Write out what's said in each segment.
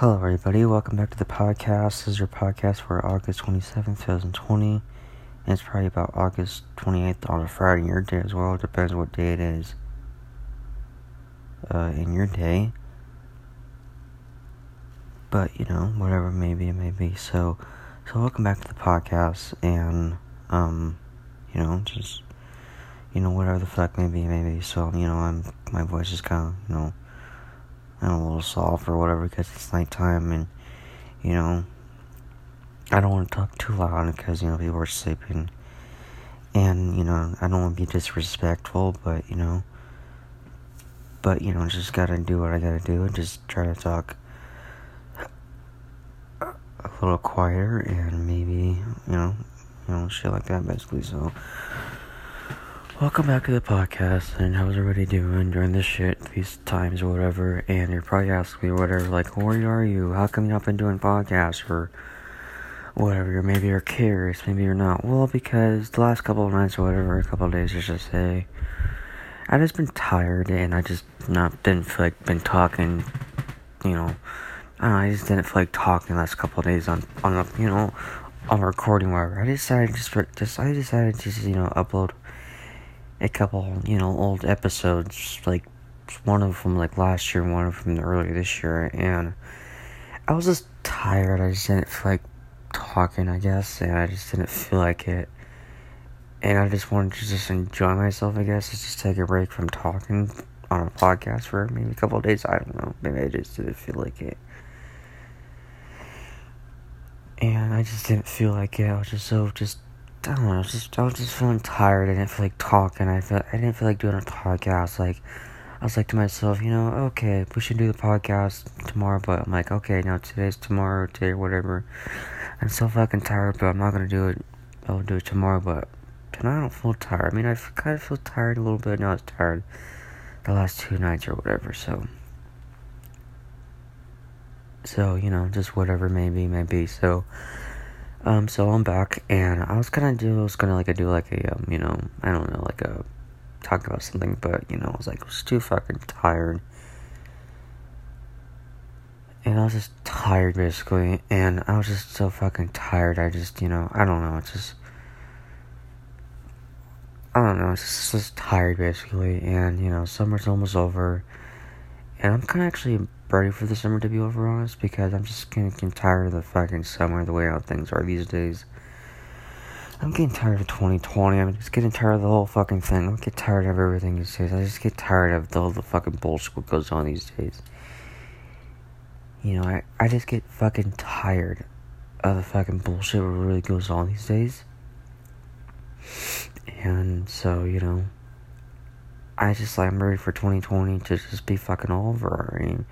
Hello, everybody. Welcome back to the podcast. This is your podcast for August 27th, 2020. And it's probably about August 28th on a Friday, your day as well. It depends what day it is uh, in your day. But, you know, whatever maybe it may be. So, so welcome back to the podcast. And, um, you know, just, you know, whatever the fuck maybe, maybe. So, you know, I'm, my voice is kind of, you know, I'm a little soft or whatever because it's nighttime and, you know, I don't want to talk too loud because, you know, people are sleeping. And, you know, I don't want to be disrespectful, but, you know, but, you know, just gotta do what I gotta do and just try to talk a little quieter and maybe, you know, you know, shit like that basically. So, Welcome back to the podcast, and how's everybody doing during this shit, these times or whatever, and you're probably asking me whatever, like, where are you, how come you not been doing podcasts, or whatever, maybe you're curious, maybe you're not, well, because the last couple of nights or whatever, a couple of days, just to say, I just been tired, and I just not, didn't feel like been talking, you know, I, know, I just didn't feel like talking the last couple of days on, on, a, you know, on recording, whatever, I decided just, just, I decided to you know, upload a couple, you know, old episodes, like one of them like last year, one of them earlier this year, and I was just tired. I just didn't feel like talking, I guess, and I just didn't feel like it. And I just wanted to just enjoy myself, I guess, just take a break from talking on a podcast for maybe a couple days. I don't know. Maybe I just didn't feel like it. And I just didn't feel like it. I was just so just I don't know. I was just I was just feeling tired. I didn't feel like talking. I felt I didn't feel like doing a podcast. Like I was like to myself, you know, okay, we should do the podcast tomorrow. But I'm like, okay, now today's tomorrow, today, whatever. I'm so fucking tired, but I'm not gonna do it. I'll do it tomorrow. But tonight I don't feel tired. I mean, I kind of feel tired a little bit. Now I was tired the last two nights or whatever. So. So you know, just whatever maybe, maybe. So. Um, so I'm back, and I was gonna do, I was gonna like I do like a, um, you know, I don't know, like a talk about something, but you know, I was like, I was too fucking tired, and I was just tired basically, and I was just so fucking tired. I just, you know, I don't know, it's just, I don't know, it's just, just tired basically, and you know, summer's almost over, and I'm kind of actually ready for the summer to be over, honest, because I'm just getting, getting tired of the fucking summer, the way how things are these days. I'm getting tired of 2020. I'm just getting tired of the whole fucking thing. I get tired of everything these days. I just get tired of the, the fucking bullshit what goes on these days. You know, I, I just get fucking tired of the fucking bullshit what really goes on these days. And so, you know, I just like I'm ready for 2020 to just be fucking over. I mean,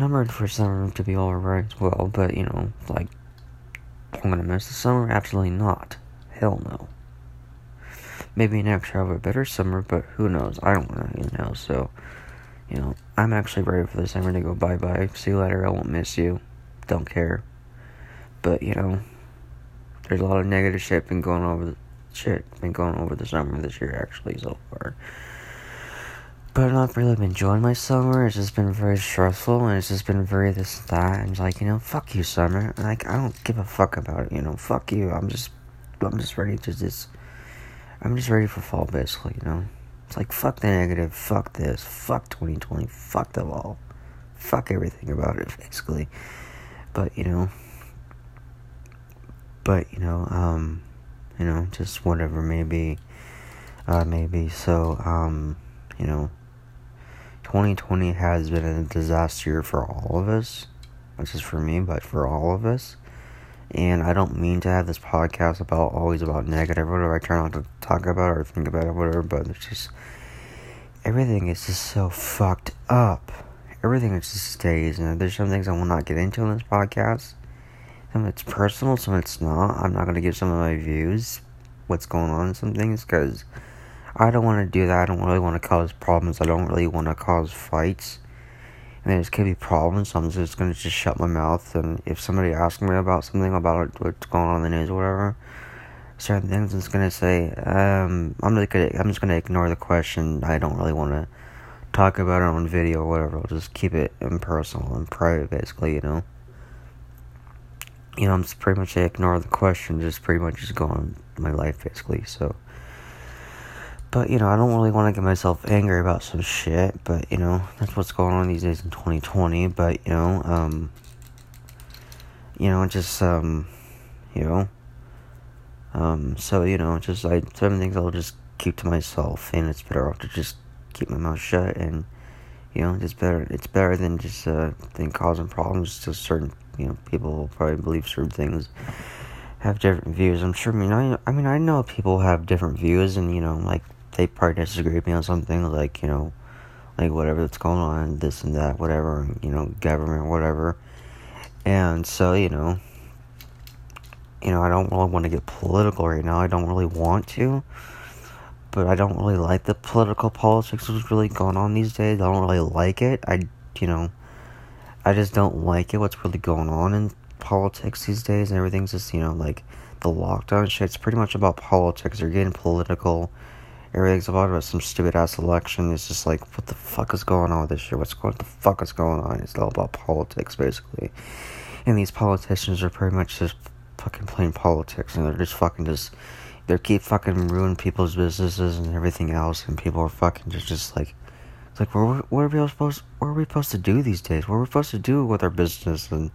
I'm ready for summer to be over as well, but you know, like, I'm gonna miss the summer? Absolutely not. Hell no. Maybe next year I'll have a better summer, but who knows? I don't know, you know, so, you know, I'm actually ready for the summer to go bye bye. See you later, I won't miss you. Don't care. But, you know, there's a lot of negative shit been going over the shit been going over the summer this year actually so far. But not really been enjoying my summer. It's just been very stressful, and it's just been very this that. And like, you know, fuck you, summer. Like, I don't give a fuck about it. You know, fuck you. I'm just, I'm just ready to just, I'm just ready for fall, basically. You know, it's like fuck the negative, fuck this, fuck 2020, fuck the all, fuck everything about it, basically. But you know, but you know, um, you know, just whatever, maybe, uh, maybe. So, um, you know 2020 has been a disaster for all of us. Not just for me, but for all of us. And I don't mean to have this podcast about always about negative whatever. I try not to talk about or think about whatever. But it's just everything is just so fucked up. Everything just stays. And there's some things I will not get into in this podcast. Some it's personal, some it's not. I'm not gonna give some of my views, what's going on in some things, because I don't want to do that. I don't really want to cause problems. I don't really want to cause fights. And there's gonna be problems, so I'm just gonna just shut my mouth. And if somebody asks me about something about what's going on in the news or whatever, certain things, I'm just gonna say, um, I'm just gonna, I'm just gonna ignore the question. I don't really want to talk about it on video or whatever. I'll just keep it impersonal and private, basically, you know. You know, I'm just pretty much ignore the question, just pretty much just go on my life, basically, so. But, you know, I don't really want to get myself angry about some shit, but, you know, that's what's going on these days in 2020, but, you know, um, you know, just, um, you know, um, so, you know, just, like, some things I'll just keep to myself, and it's better off to just keep my mouth shut and you know it's better it's better than just uh than causing problems to certain you know people probably believe certain things have different views. I'm sure i mean i, I mean i know people have different views and you know like they probably disagree with me on something like you know like whatever that's going on this and that whatever you know government whatever and so you know you know i don't really want to get political right now i don't really want to but I don't really like the political politics that's really going on these days. I don't really like it. I, you know, I just don't like it. What's really going on in politics these days, and everything's just, you know, like the lockdown shit. It's pretty much about politics. They're getting political. Everything's about, some stupid ass election. It's just like, what the fuck is going on with this shit? What's going? What the fuck is going on? It's all about politics, basically. And these politicians are pretty much just fucking playing politics, and they're just fucking just they keep fucking ruining people's businesses and everything else, and people are fucking just, just like, it's like, what, what are we supposed, what are we supposed to do these days? What are we supposed to do with our business and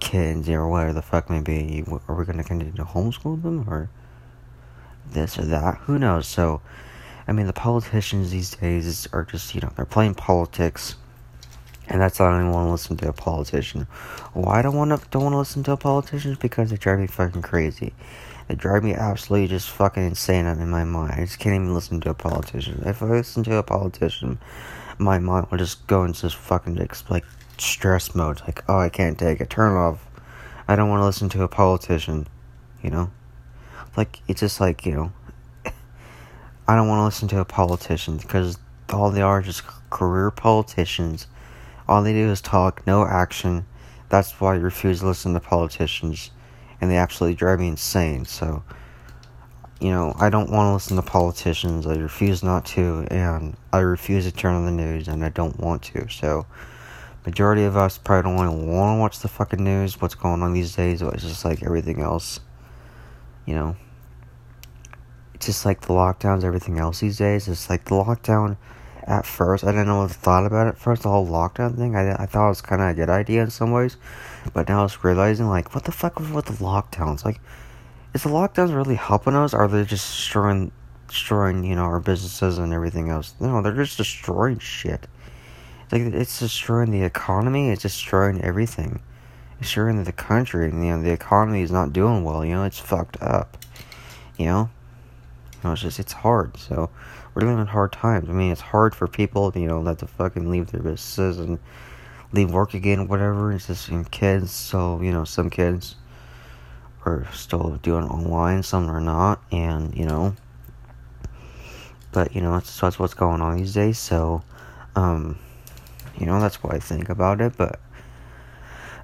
kids or whatever the fuck may be? Are we gonna continue to homeschool them or this or that? Who knows? So, I mean, the politicians these days are just, you know, they're playing politics. And that's why I don't want to listen to a politician. Why I don't want to don't want to listen to a politician? Because they drive me fucking crazy. They drive me absolutely just fucking insane in my mind. I just can't even listen to a politician. If I listen to a politician, my mind will just go into this fucking like stress mode. Like, oh, I can't take it. Turn it off. I don't want to listen to a politician. You know, like it's just like you know. I don't want to listen to a politician because all they are just career politicians. All they do is talk, no action. That's why I refuse to listen to politicians and they absolutely drive me insane. So, you know, I don't want to listen to politicians. I refuse not to, and I refuse to turn on the news, and I don't want to. So, majority of us probably don't want to watch the fucking news. What's going on these days? It's just like everything else. You know, just like the lockdowns, everything else these days. It's like the lockdown. At first, I didn't know what thought about it. First, the whole lockdown thing, I, I thought it was kind of a good idea in some ways but now I realizing, like, what the fuck was with the lockdowns? Like, is the lockdowns really helping us? Or are they just destroying, destroying, you know, our businesses and everything else? No, they're just destroying shit. Like, it's destroying the economy. It's destroying everything. It's destroying the country. And, you know, the economy is not doing well. You know, it's fucked up. You know? Know, it's just, it's hard. So, we're living in hard times. I mean, it's hard for people, you know, that to fucking leave their businesses and leave work again, whatever. It's just in kids, so you know, some kids are still doing online, some are not, and you know, but you know, that's, that's what's going on these days. So, um, you know, that's what I think about it. But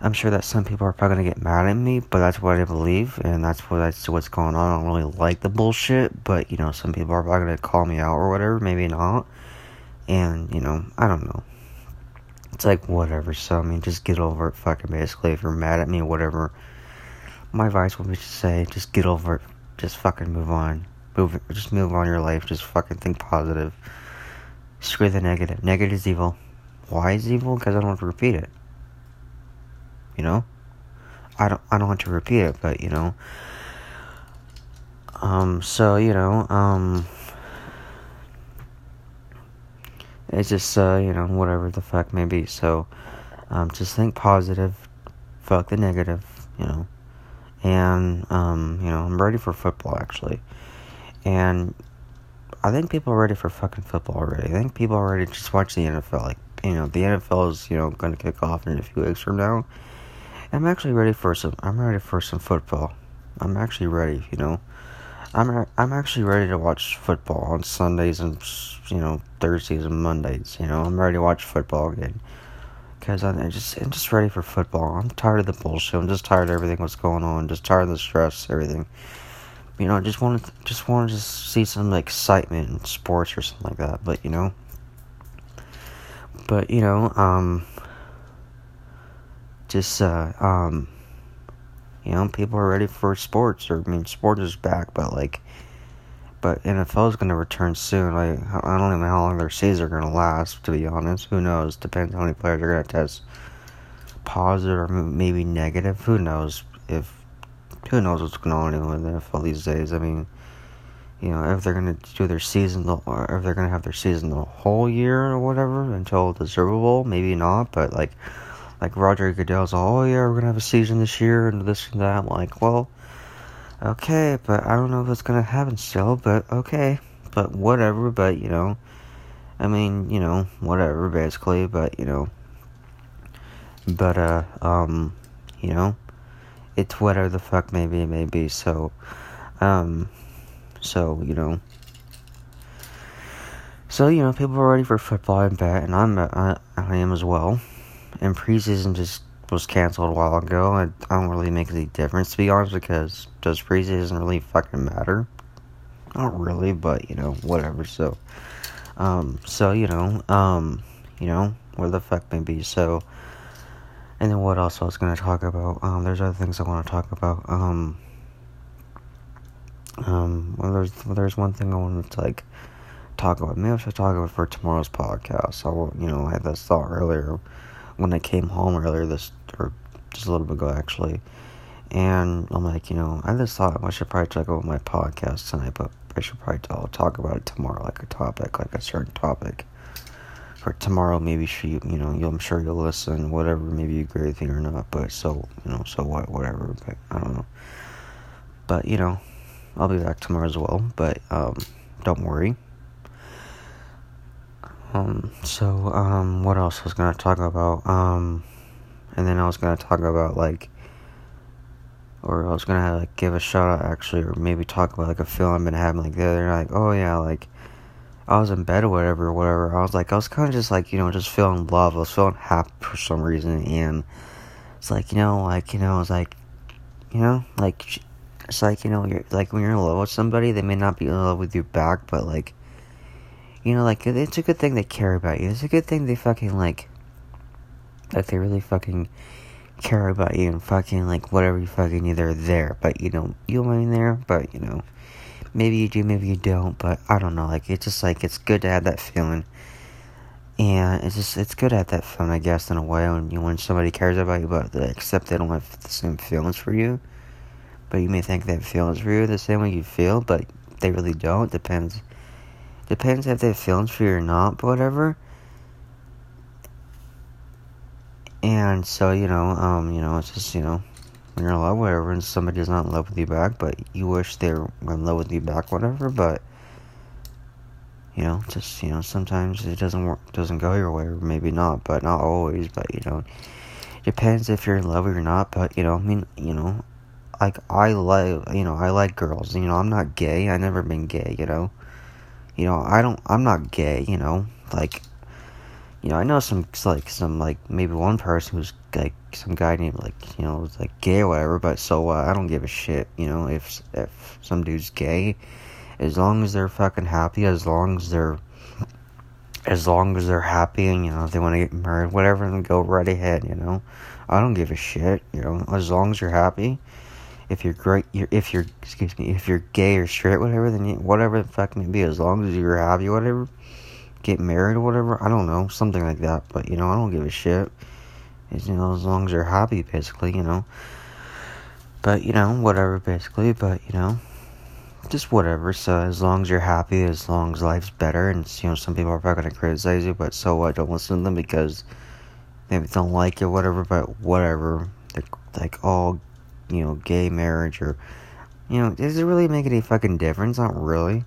I'm sure that some people are probably gonna get mad at me, but that's what I believe, and that's what that's what's going on. I don't really like the bullshit, but you know, some people are probably gonna call me out or whatever, maybe not. And you know, I don't know it's like whatever. So I mean, just get over it. Fucking basically, if you're mad at me, whatever. My advice would be to say, just get over it. Just fucking move on. Move. Just move on your life. Just fucking think positive. Screw the negative. Negative is evil. Why is evil? Because I don't want to repeat it. You know. I don't. I don't want to repeat it, but you know. Um. So you know. Um. It's just, uh, you know, whatever the fuck may be. So, um, just think positive. Fuck the negative, you know. And, um, you know, I'm ready for football, actually. And I think people are ready for fucking football already. I think people are ready to just watch the NFL. Like, you know, the NFL is, you know, going to kick off in a few weeks from now. I'm actually ready for some, I'm ready for some football. I'm actually ready, you know. I'm I'm actually ready to watch football on Sundays and you know Thursdays and Mondays. You know I'm ready to watch football again because I'm just I'm just ready for football. I'm tired of the bullshit. I'm just tired of everything what's going on. Just tired of the stress, everything. You know, I just want to just want to see some excitement in sports or something like that. But you know, but you know, um, just uh, um, you know, people are ready for sports. Or I mean, sports is back, but like, but NFL is going to return soon. Like, I don't even know how long their seasons are going to last. To be honest, who knows? Depends how many players are going to test positive or maybe negative. Who knows if who knows what's going on in the NFL these days? I mean, you know, if they're gonna do their season, or if they're gonna have their season the whole year or whatever until the Super Bowl, maybe not. But like, like Roger Goodell's, oh yeah, we're gonna have a season this year and this and that. I'm like, well, okay, but I don't know if it's gonna happen still. But okay, but whatever. But you know, I mean, you know, whatever, basically. But you know, but uh, um, you know, it's whatever the fuck maybe it may be. So, um so, you know. So, you know, people are ready for football and bet, and I'm, I, I am as well. And preseason just was canceled a while ago. I, I don't really make any difference, to be honest, because does preseason really fucking matter? Not really, but, you know, whatever. So, um, so, you know, um, you know, where the fuck may be. So, and then what else I was to talk about? Um, there's other things I want to talk about. Um, um, well, there's there's one thing I wanted to like talk about. Maybe I should talk about for tomorrow's podcast. So you know, I had this thought earlier when I came home earlier this or just a little bit ago actually, and I'm like, you know, I just thought I should probably talk about my podcast tonight, but I should probably I'll talk about it tomorrow, like a topic, like a certain topic. For tomorrow, maybe she, you know, I'm sure you'll listen, whatever, maybe you agree with me or not, but so, you know, so what, whatever, but I don't know. But, you know, I'll be back tomorrow as well, but um, don't worry. Um, so, um, what else I was gonna talk about? Um, and then I was gonna talk about like, or I was gonna like give a shout out actually, or maybe talk about like a feeling I've been having like the other night. Like, oh yeah, like I was in bed or whatever, whatever. I was like, I was kind of just like you know just feeling love. I was feeling happy for some reason, and it's like you know, like you know, I was like, you know, like it's like, you know, you're like when you're in love with somebody, they may not be in love with you back, but like you know, like it's a good thing they care about you. It's a good thing they fucking like like they really fucking care about you and fucking like whatever you fucking need, they're there. But you know, you ain't there, but you know, maybe you do, maybe you don't. But I don't know. Like it's just like it's good to have that feeling, and it's just it's good to have that feeling, I guess, in a way when you when somebody cares about you, but except they don't have the same feelings for you but you may think they have feelings for you the same way you feel, but they really don't. Depends. Depends if they feelings for you or not, but whatever. And so, you know, um, you know, it's just, you know, when you're in love, whatever, and somebody's not in love with you back, but you wish they were in love with you back, whatever, but, you know, just, you know, sometimes it doesn't work, doesn't go your way, or maybe not, but not always, but, you know, depends if you're in love or not, but, you know, I mean, you know, like I like you know I like girls. You know I'm not gay. I never been gay. You know, you know I don't. I'm not gay. You know, like you know I know some like some like maybe one person who's like some guy named like you know was like gay or whatever. But so uh, I don't give a shit. You know if if some dude's gay, as long as they're fucking happy, as long as they're as long as they're happy and you know they want to get married, whatever, then go right ahead. You know, I don't give a shit. You know, as long as you're happy if you're great, you're, if you're, excuse me, if you're gay or straight, whatever, then you, whatever the fuck may be, as long as you're happy, whatever, get married or whatever, I don't know, something like that, but, you know, I don't give a shit, it's, you know, as long as you're happy, basically, you know, but, you know, whatever, basically, but, you know, just whatever, so as long as you're happy, as long as life's better, and, you know, some people are probably gonna criticize you, but so what, don't listen to them because maybe don't like it, whatever, but whatever, they're, like, all you know, gay marriage or, you know, does it really make any fucking difference? Not really.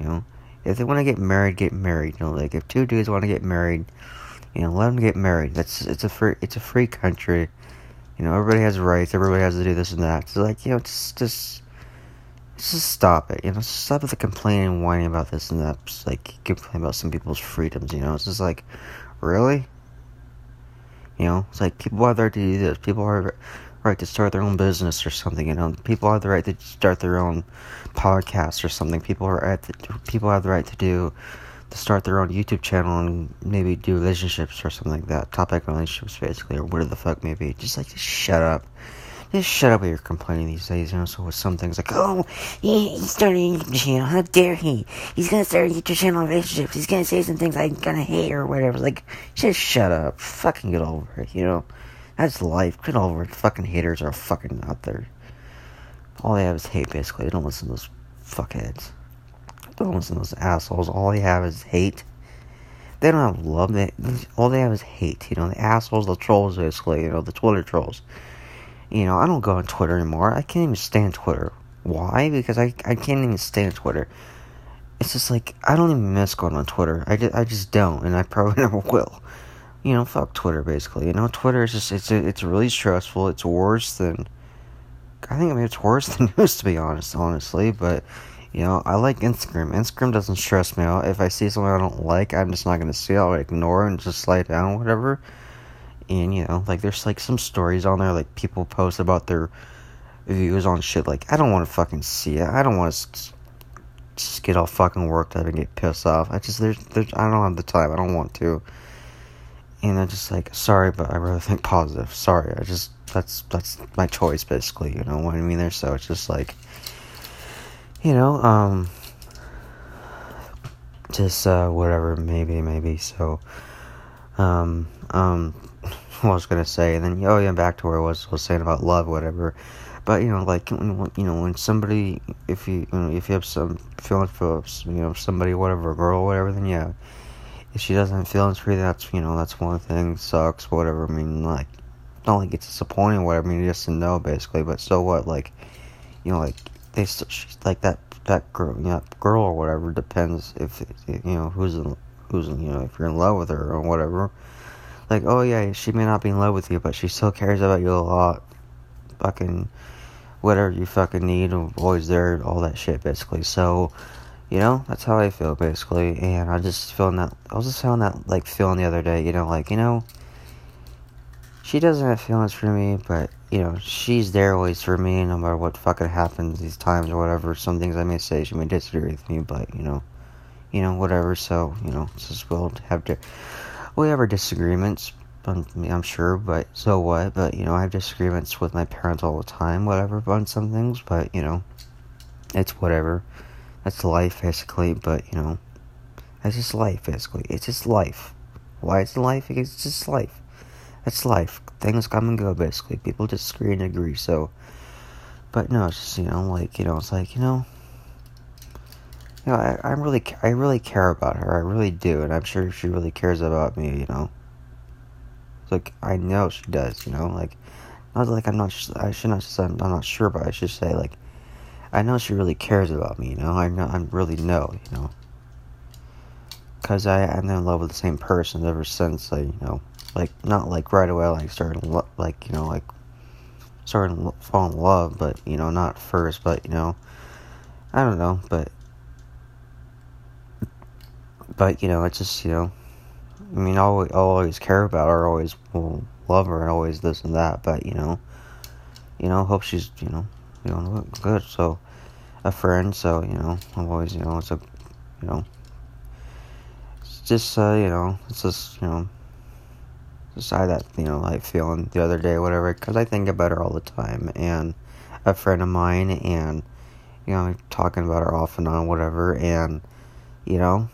You know, if they want to get married, get married. You know, like if two dudes want to get married, you know, let them get married. That's it's a free it's a free country. You know, everybody has rights. Everybody has to do this and that. So like, you know, just just just stop it. You know, stop with the complaining and whining about this and that. Just like complain about some people's freedoms. You know, it's just like, really. You know, it's like people have the right to do this. People are right to start their own business or something. You know, people have the right to start their own podcast or something. People are at the, people have the right to do to start their own YouTube channel and maybe do relationships or something like that. Topic relationships, basically, or whatever the fuck maybe. Just like, just shut up. Just shut up with your complaining these days, you know. So with some things like, oh, he, he started a YouTube channel. How dare he? He's gonna start a YouTube channel on relationships. He's gonna say some things I'm gonna hate or whatever. Like, just shut up. Fucking get over it, you know. That's life. Get over it. Fucking haters are fucking out there. All they have is hate, basically. They don't listen to those fuckheads. They don't listen to those assholes. All they have is hate. They don't have love. They, all they have is hate. You know, the assholes, the trolls, basically. You know, the Twitter trolls. You know, I don't go on Twitter anymore. I can't even stand Twitter. Why? Because I, I can't even stand Twitter. It's just like, I don't even miss going on Twitter. I just, I just don't, and I probably never will. You know, fuck Twitter, basically. You know, Twitter is just, it's, it's really stressful. It's worse than, I think I mean, it's worse than news to be, honest, honestly, but, you know, I like Instagram. Instagram doesn't stress me out. If I see something I don't like, I'm just not gonna see it. I'll ignore it and just slide down, whatever. And, you know, like, there's, like, some stories on there, like, people post about their views on shit. Like, I don't want to fucking see it. I don't want to just get all fucking worked up and get pissed off. I just, there's, there's, I don't have the time. I don't want to. And I'm just like, sorry, but I rather think positive. Sorry, I just, that's, that's my choice, basically. You know what I mean? There, so it's just like, you know, um, just, uh, whatever, maybe, maybe. So, um, um, what I was gonna say, and then, oh yeah, back to where I was, was saying about love, whatever. But you know, like when, you know, when somebody, if you, you know, if you have some feeling for, you know, somebody, whatever, girl, whatever, then yeah. If she doesn't feel for that's you know, that's one thing. Sucks, whatever. I mean, like, not like it's disappointing, whatever. I mean, just to know, basically. But so what? Like, you know, like they, like that, that girl, you know, girl or whatever. Depends if you know who's in, who's in, you know, if you're in love with her or whatever. Like, oh yeah, she may not be in love with you, but she still cares about you a lot. Fucking whatever you fucking need, always there, all that shit, basically. So, you know, that's how I feel, basically. And I just feeling that, I was just feeling that, like, feeling the other day, you know, like, you know, she doesn't have feelings for me, but, you know, she's there always for me, no matter what fucking happens these times or whatever. Some things I may say, she may disagree with me, but, you know, you know, whatever. So, you know, it's just we'll have to, we have our disagreements, I'm, I'm sure, but so what? But, you know, I have disagreements with my parents all the time, whatever, on some things, but, you know, it's whatever. That's life, basically, but, you know, that's just life, basically. It's just life. Why is life? It's just life. That's life. Things come and go, basically. People just agree and agree, so. But no, it's just, you know, like, you know, it's like, you know, you know, I, I really, I really care about her. I really do, and I'm sure she really cares about me. You know, like I know she does. You know, like not like I'm not. I should not I'm, I'm not sure, but I should say like I know she really cares about me. You know, I know I really know. You know, because I I'm in love with the same person ever since I you know like not like right away like started lo- like you know like started to fall in love, but you know not first, but you know I don't know, but but you know, it's just you know, I mean, I'll, I'll always care about her, always will love her, and always this and that. But you know, you know, hope she's you know, you know, look good. So, a friend. So you know, I'm always you know, it's a, you know, it's just uh, you know, it's just you know, just I that you know, like feeling the other day, whatever, because I think about her all the time, and a friend of mine, and you know, talking about her off and on, whatever, and you know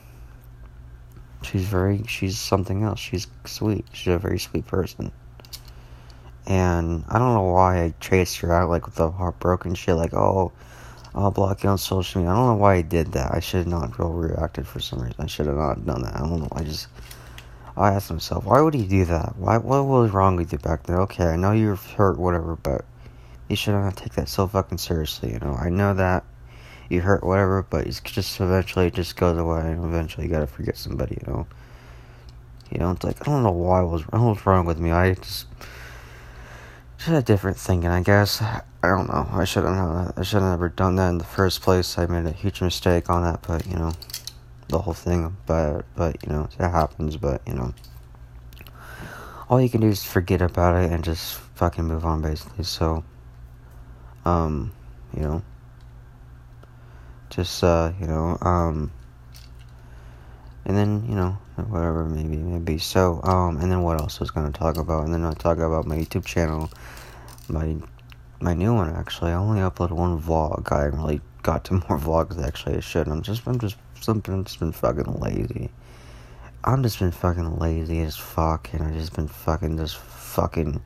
she's very she's something else she's sweet she's a very sweet person and i don't know why i traced her out like with the heartbroken shit like oh i'll block you on social media. I don't know why i did that. I should have not real reacted for some reason. I should have not done that. I don't know. I just i asked myself why would he do that? Why what was wrong with you back then okay i know you're hurt whatever but you should not take that so fucking seriously you know? I know that you hurt whatever, but it's just eventually it just goes away, and eventually you gotta forget somebody, you know. You know, it's like I don't know why was what was wrong with me. I just just a different thinking, I guess. I don't know. I shouldn't have I should have never done that in the first place. I made a huge mistake on that, but you know, the whole thing. But but you know, it happens. But you know, all you can do is forget about it and just fucking move on, basically. So, um, you know just uh, you know, um, and then you know whatever maybe maybe. So um and then what else I was gonna talk about? And then I'll talk about my YouTube channel my my new one actually. I only uploaded one vlog. I haven't really got to more vlogs actually. I should I'm just I'm just something I've just been fucking lazy. I'm just been fucking lazy as fuck and I just been fucking just fucking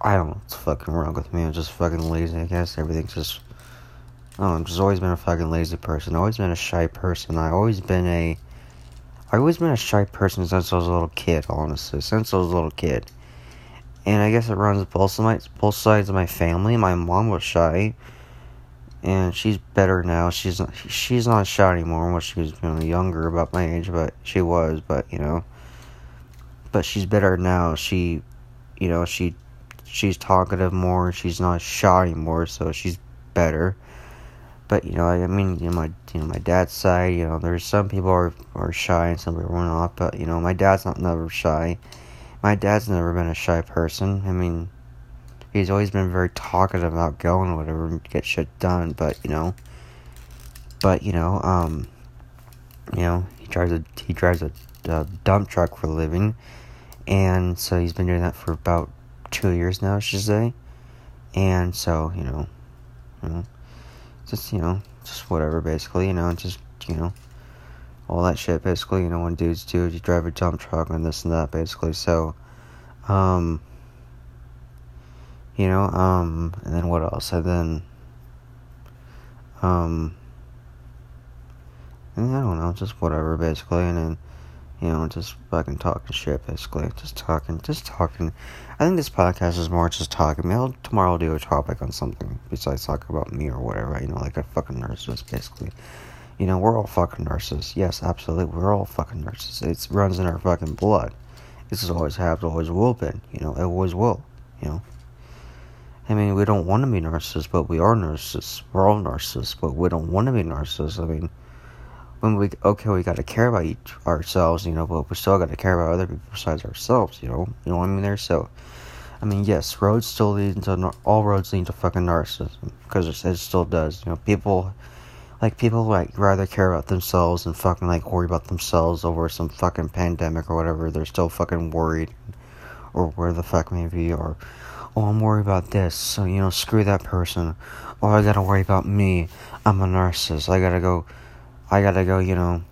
I don't know what's fucking wrong with me. I'm just fucking lazy I guess. Everything's just Oh, I've just always been a fucking lazy person. Always been a shy person. I always been a I've always been a shy person since I was a little kid, honestly. Since I was a little kid. And I guess it runs both sides, both sides of my family. My mom was shy. And she's better now. She's not, she's not shy anymore when she was you know, younger, about my age, but she was, but you know. But she's better now. She, you know, she, she's talkative more. She's not shy anymore, so she's better but you know, I mean, you know, my you know my dad's side, you know, there's some people are are shy and some people are not, but you know, my dad's not never shy. My dad's never been a shy person. I mean, he's always been very talkative, outgoing, whatever, and get shit done. But you know, but you know, um, you know, he drives a he drives a, a dump truck for a living, and so he's been doing that for about two years now, I should say. And so, you know, you know just you know, just whatever, basically, you know, just you know, all that shit, basically, you know, when dudes do, you drive a dump truck and this and that, basically. So, um, you know, um, and then what else? And then, um, and I don't know, just whatever, basically, and then you know, just fucking talking shit, basically. Just talking, just talking. I think this podcast is more just talking. Maybe I'll, tomorrow I'll do a topic on something besides talk about me or whatever, you know, like a fucking narcissist, basically. You know, we're all fucking nurses. Yes, absolutely. We're all fucking nurses. It runs in our fucking blood. This has always have, always will been. You know, it always will. You know. I mean, we don't want to be nurses, but we are nurses. We're all nurses, but we don't want to be nurses. I mean, when we okay, we got to care about each ourselves, you know, but we still got to care about other people besides ourselves, you know. You know what I mean? There, so. I mean, yes, roads still lead to all roads lead to fucking narcissism because it, it still does. You know, people like people like rather care about themselves and fucking like worry about themselves over some fucking pandemic or whatever. They're still fucking worried, or where the fuck maybe, or oh, I'm worried about this, so you know, screw that person. Oh, I gotta worry about me. I'm a narcissist. I gotta go I gotta go, you know,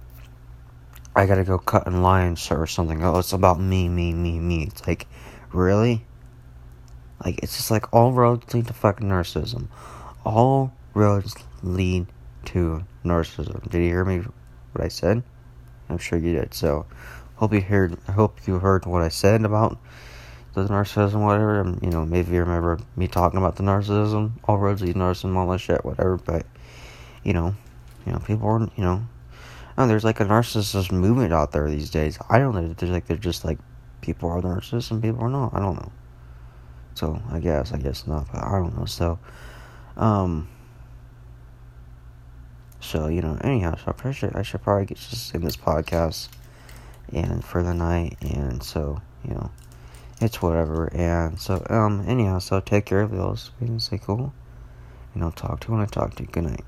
I gotta go cut in line or something. Oh, it's about me, me, me, me. It's like, really? Like, it's just like all roads lead to fucking narcissism. All roads lead to narcissism. Did you hear me? What I said? I'm sure you did. So, hope you heard. Hope you heard what I said about the narcissism, whatever. You know, maybe you remember me talking about the narcissism. All roads lead to narcissism, all that shit, whatever. But, you know, you know, people aren't. you know, oh, there's like a narcissist movement out there these days. I don't know. There's like, they're just like, people are narcissists and people are not. I don't know. So, I guess, I guess not, but I don't know. So, um, so, you know, anyhow, so I should, I should probably get just in this podcast and for the night. And so, you know, it's whatever. And so, um, anyhow, so take care of those. We can cool. And I'll talk to you when I talk to you. Good night.